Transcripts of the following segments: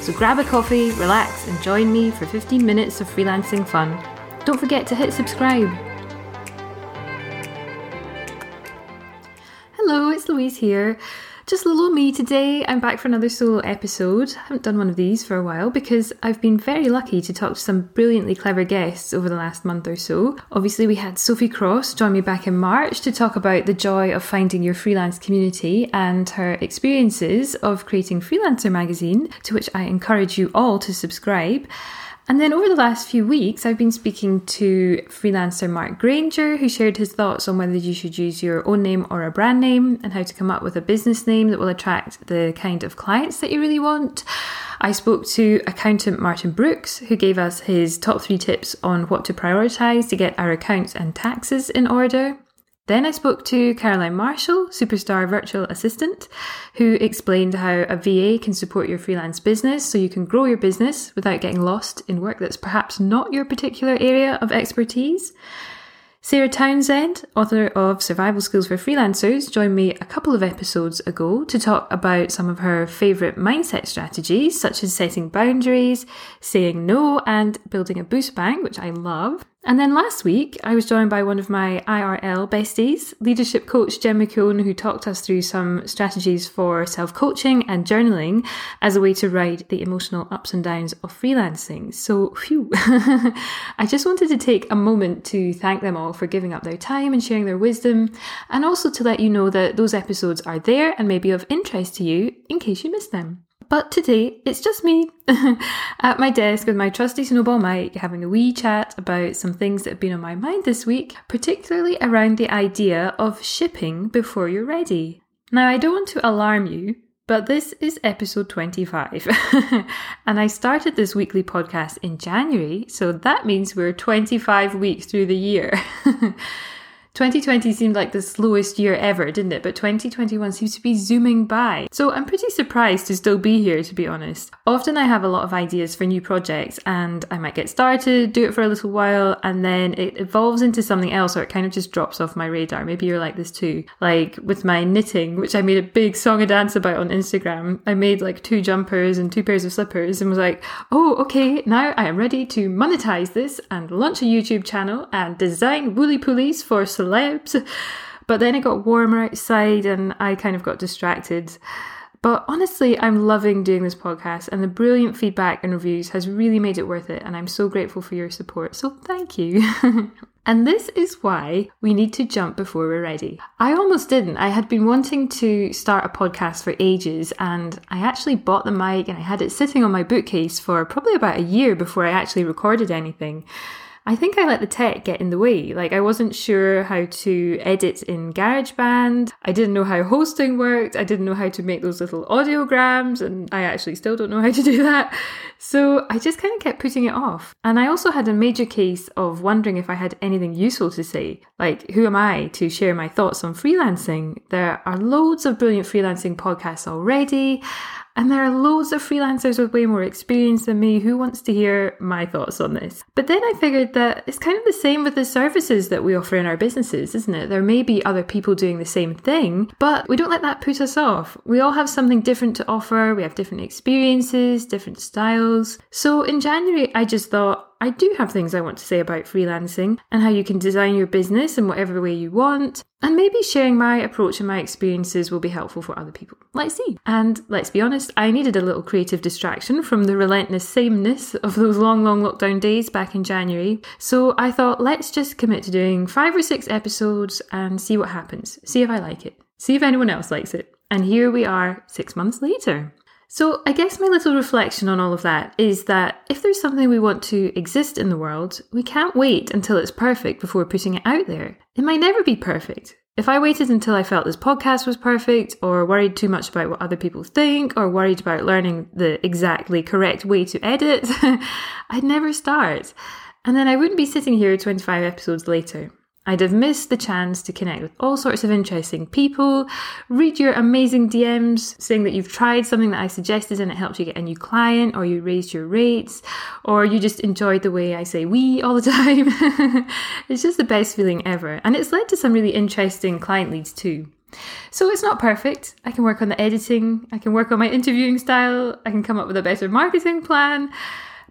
So grab a coffee, relax, and join me for 15 minutes of freelancing fun. Don't forget to hit subscribe. Hello, it's Louise here. Just little me today. I'm back for another solo episode. I haven't done one of these for a while because I've been very lucky to talk to some brilliantly clever guests over the last month or so. Obviously, we had Sophie Cross join me back in March to talk about the joy of finding your freelance community and her experiences of creating Freelancer magazine, to which I encourage you all to subscribe. And then over the last few weeks, I've been speaking to freelancer Mark Granger, who shared his thoughts on whether you should use your own name or a brand name and how to come up with a business name that will attract the kind of clients that you really want. I spoke to accountant Martin Brooks, who gave us his top three tips on what to prioritise to get our accounts and taxes in order. Then I spoke to Caroline Marshall, superstar virtual assistant, who explained how a VA can support your freelance business so you can grow your business without getting lost in work that's perhaps not your particular area of expertise. Sarah Townsend, author of Survival Skills for Freelancers, joined me a couple of episodes ago to talk about some of her favourite mindset strategies, such as setting boundaries, saying no, and building a boost bank, which I love. And then last week, I was joined by one of my IRL besties, leadership coach Jen McKeown, who talked us through some strategies for self coaching and journaling as a way to ride the emotional ups and downs of freelancing. So, phew, I just wanted to take a moment to thank them all for giving up their time and sharing their wisdom, and also to let you know that those episodes are there and may be of interest to you in case you missed them. But today, it's just me at my desk with my trusty snowball mic having a wee chat about some things that have been on my mind this week, particularly around the idea of shipping before you're ready. Now, I don't want to alarm you, but this is episode 25. and I started this weekly podcast in January, so that means we're 25 weeks through the year. 2020 seemed like the slowest year ever, didn't it? But 2021 seems to be zooming by. So I'm pretty surprised to still be here, to be honest. Often I have a lot of ideas for new projects and I might get started, do it for a little while, and then it evolves into something else or it kind of just drops off my radar. Maybe you're like this too. Like with my knitting, which I made a big song and dance about on Instagram. I made like two jumpers and two pairs of slippers and was like, oh, okay, now I am ready to monetize this and launch a YouTube channel and design woolly pulleys for celebs. But then it got warmer outside and I kind of got distracted. But honestly, I'm loving doing this podcast, and the brilliant feedback and reviews has really made it worth it. And I'm so grateful for your support. So thank you. and this is why we need to jump before we're ready. I almost didn't. I had been wanting to start a podcast for ages, and I actually bought the mic and I had it sitting on my bookcase for probably about a year before I actually recorded anything. I think I let the tech get in the way. Like, I wasn't sure how to edit in GarageBand. I didn't know how hosting worked. I didn't know how to make those little audiograms, and I actually still don't know how to do that. So I just kind of kept putting it off. And I also had a major case of wondering if I had anything useful to say. Like, who am I to share my thoughts on freelancing? There are loads of brilliant freelancing podcasts already. And there are loads of freelancers with way more experience than me who wants to hear my thoughts on this. But then I figured that it's kind of the same with the services that we offer in our businesses, isn't it? There may be other people doing the same thing, but we don't let that put us off. We all have something different to offer, we have different experiences, different styles. So in January, I just thought, I do have things I want to say about freelancing and how you can design your business in whatever way you want. And maybe sharing my approach and my experiences will be helpful for other people. Let's see. And let's be honest, I needed a little creative distraction from the relentless sameness of those long, long lockdown days back in January. So I thought, let's just commit to doing five or six episodes and see what happens. See if I like it. See if anyone else likes it. And here we are six months later. So, I guess my little reflection on all of that is that if there's something we want to exist in the world, we can't wait until it's perfect before putting it out there. It might never be perfect. If I waited until I felt this podcast was perfect, or worried too much about what other people think, or worried about learning the exactly correct way to edit, I'd never start. And then I wouldn't be sitting here 25 episodes later. I'd have missed the chance to connect with all sorts of interesting people, read your amazing DMs saying that you've tried something that I suggested and it helped you get a new client, or you raised your rates, or you just enjoyed the way I say we all the time. it's just the best feeling ever. And it's led to some really interesting client leads too. So it's not perfect. I can work on the editing, I can work on my interviewing style, I can come up with a better marketing plan,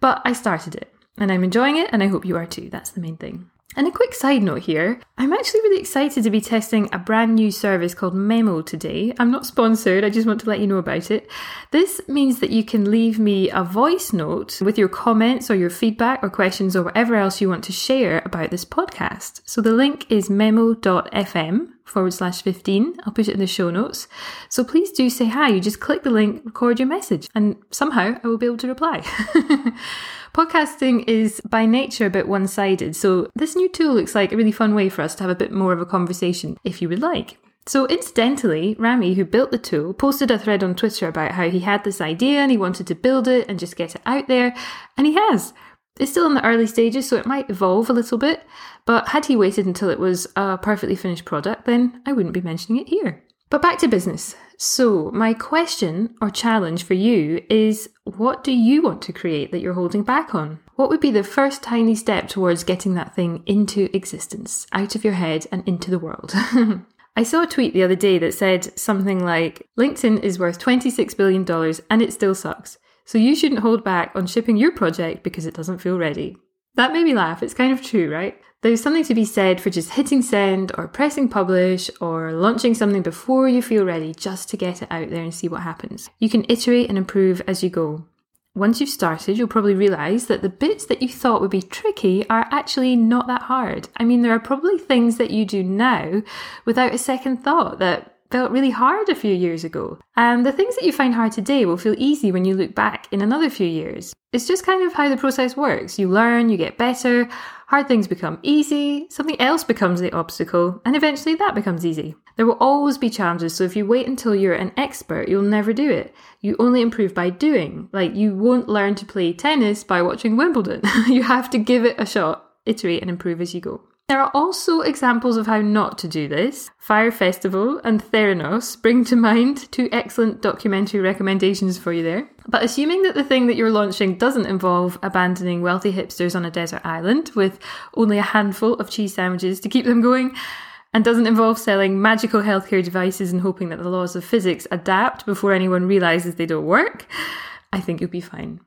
but I started it and I'm enjoying it and I hope you are too. That's the main thing. And a quick side note here I'm actually really excited to be testing a brand new service called Memo today. I'm not sponsored, I just want to let you know about it. This means that you can leave me a voice note with your comments or your feedback or questions or whatever else you want to share about this podcast. So the link is memo.fm forward slash 15. I'll put it in the show notes. So please do say hi. You just click the link, record your message, and somehow I will be able to reply. Podcasting is by nature a bit one sided, so this new tool looks like a really fun way for us to have a bit more of a conversation if you would like. So, incidentally, Rami, who built the tool, posted a thread on Twitter about how he had this idea and he wanted to build it and just get it out there, and he has. It's still in the early stages, so it might evolve a little bit, but had he waited until it was a perfectly finished product, then I wouldn't be mentioning it here. But back to business. So, my question or challenge for you is what do you want to create that you're holding back on? What would be the first tiny step towards getting that thing into existence, out of your head and into the world? I saw a tweet the other day that said something like LinkedIn is worth $26 billion and it still sucks. So you shouldn't hold back on shipping your project because it doesn't feel ready. That made me laugh. It's kind of true, right? There's something to be said for just hitting send or pressing publish or launching something before you feel ready just to get it out there and see what happens. You can iterate and improve as you go. Once you've started, you'll probably realize that the bits that you thought would be tricky are actually not that hard. I mean, there are probably things that you do now without a second thought that felt really hard a few years ago. And the things that you find hard today will feel easy when you look back in another few years. It's just kind of how the process works. You learn, you get better, hard things become easy, something else becomes the obstacle, and eventually that becomes easy. There will always be challenges, so if you wait until you're an expert, you'll never do it. You only improve by doing. Like, you won't learn to play tennis by watching Wimbledon. you have to give it a shot, iterate, and improve as you go. There are also examples of how not to do this. Fyre Festival and Theranos bring to mind two excellent documentary recommendations for you there. But assuming that the thing that you're launching doesn't involve abandoning wealthy hipsters on a desert island with only a handful of cheese sandwiches to keep them going, and doesn't involve selling magical healthcare devices and hoping that the laws of physics adapt before anyone realizes they don't work, I think you'll be fine.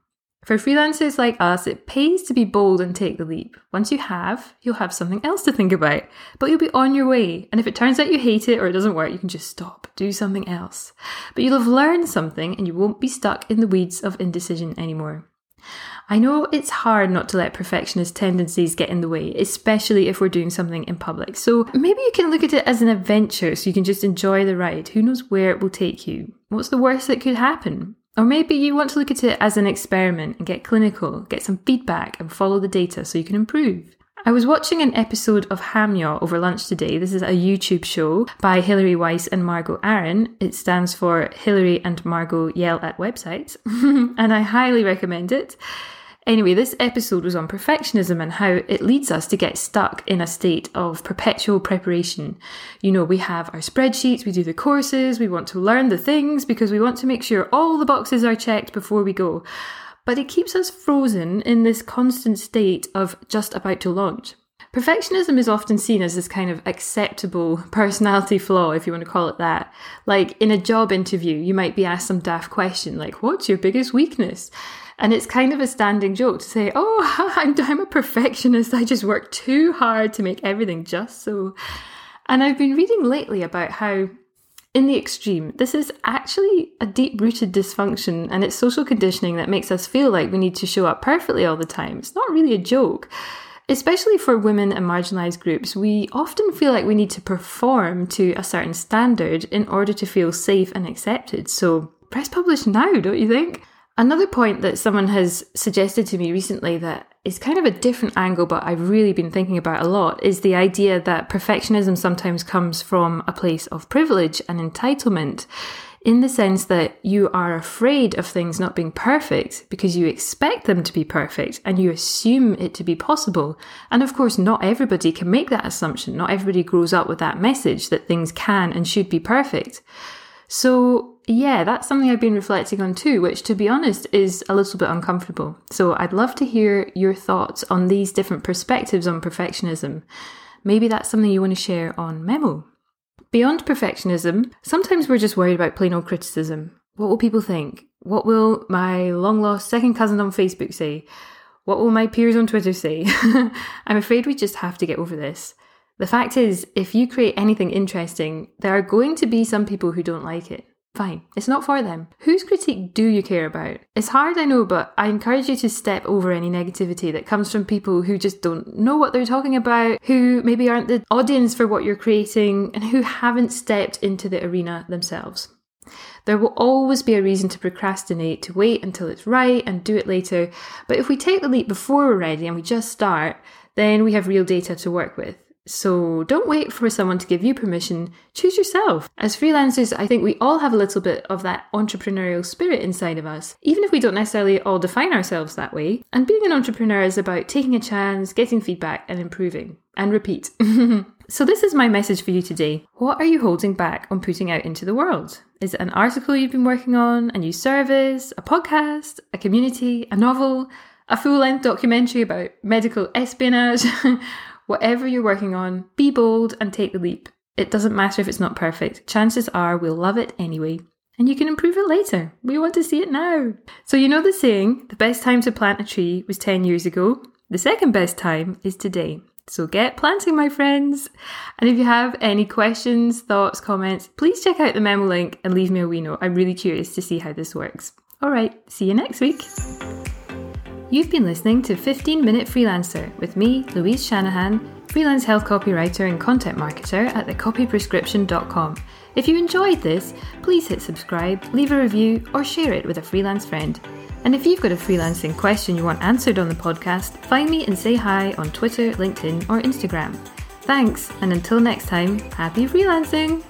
For freelancers like us, it pays to be bold and take the leap. Once you have, you'll have something else to think about, but you'll be on your way. And if it turns out you hate it or it doesn't work, you can just stop, do something else. But you'll have learned something and you won't be stuck in the weeds of indecision anymore. I know it's hard not to let perfectionist tendencies get in the way, especially if we're doing something in public. So maybe you can look at it as an adventure so you can just enjoy the ride. Who knows where it will take you? What's the worst that could happen? Or maybe you want to look at it as an experiment and get clinical, get some feedback, and follow the data so you can improve. I was watching an episode of Hamya over lunch today. This is a YouTube show by Hilary Weiss and Margo Aaron. It stands for Hilary and Margo Yell at Websites, and I highly recommend it. Anyway, this episode was on perfectionism and how it leads us to get stuck in a state of perpetual preparation. You know, we have our spreadsheets, we do the courses, we want to learn the things because we want to make sure all the boxes are checked before we go. But it keeps us frozen in this constant state of just about to launch. Perfectionism is often seen as this kind of acceptable personality flaw, if you want to call it that. Like in a job interview, you might be asked some daft question like, What's your biggest weakness? And it's kind of a standing joke to say, oh, I'm, I'm a perfectionist. I just work too hard to make everything just so. And I've been reading lately about how, in the extreme, this is actually a deep rooted dysfunction and it's social conditioning that makes us feel like we need to show up perfectly all the time. It's not really a joke. Especially for women and marginalised groups, we often feel like we need to perform to a certain standard in order to feel safe and accepted. So press publish now, don't you think? Another point that someone has suggested to me recently that is kind of a different angle, but I've really been thinking about a lot, is the idea that perfectionism sometimes comes from a place of privilege and entitlement in the sense that you are afraid of things not being perfect because you expect them to be perfect and you assume it to be possible. And of course, not everybody can make that assumption. Not everybody grows up with that message that things can and should be perfect. So, yeah, that's something I've been reflecting on too, which to be honest is a little bit uncomfortable. So, I'd love to hear your thoughts on these different perspectives on perfectionism. Maybe that's something you want to share on Memo. Beyond perfectionism, sometimes we're just worried about plain old criticism. What will people think? What will my long lost second cousin on Facebook say? What will my peers on Twitter say? I'm afraid we just have to get over this. The fact is, if you create anything interesting, there are going to be some people who don't like it. Fine, it's not for them. Whose critique do you care about? It's hard, I know, but I encourage you to step over any negativity that comes from people who just don't know what they're talking about, who maybe aren't the audience for what you're creating, and who haven't stepped into the arena themselves. There will always be a reason to procrastinate, to wait until it's right and do it later. But if we take the leap before we're ready and we just start, then we have real data to work with. So don't wait for someone to give you permission. Choose yourself. As freelancers, I think we all have a little bit of that entrepreneurial spirit inside of us, even if we don't necessarily all define ourselves that way. And being an entrepreneur is about taking a chance, getting feedback, and improving. And repeat. so, this is my message for you today. What are you holding back on putting out into the world? Is it an article you've been working on, a new service, a podcast, a community, a novel, a full length documentary about medical espionage? Whatever you're working on, be bold and take the leap. It doesn't matter if it's not perfect. Chances are we'll love it anyway. And you can improve it later. We want to see it now. So, you know the saying, the best time to plant a tree was 10 years ago? The second best time is today. So, get planting, my friends. And if you have any questions, thoughts, comments, please check out the memo link and leave me a wee note. I'm really curious to see how this works. All right, see you next week. You've been listening to 15 Minute Freelancer with me, Louise Shanahan, freelance health copywriter and content marketer at thecopyprescription.com. If you enjoyed this, please hit subscribe, leave a review, or share it with a freelance friend. And if you've got a freelancing question you want answered on the podcast, find me and say hi on Twitter, LinkedIn, or Instagram. Thanks, and until next time, happy freelancing!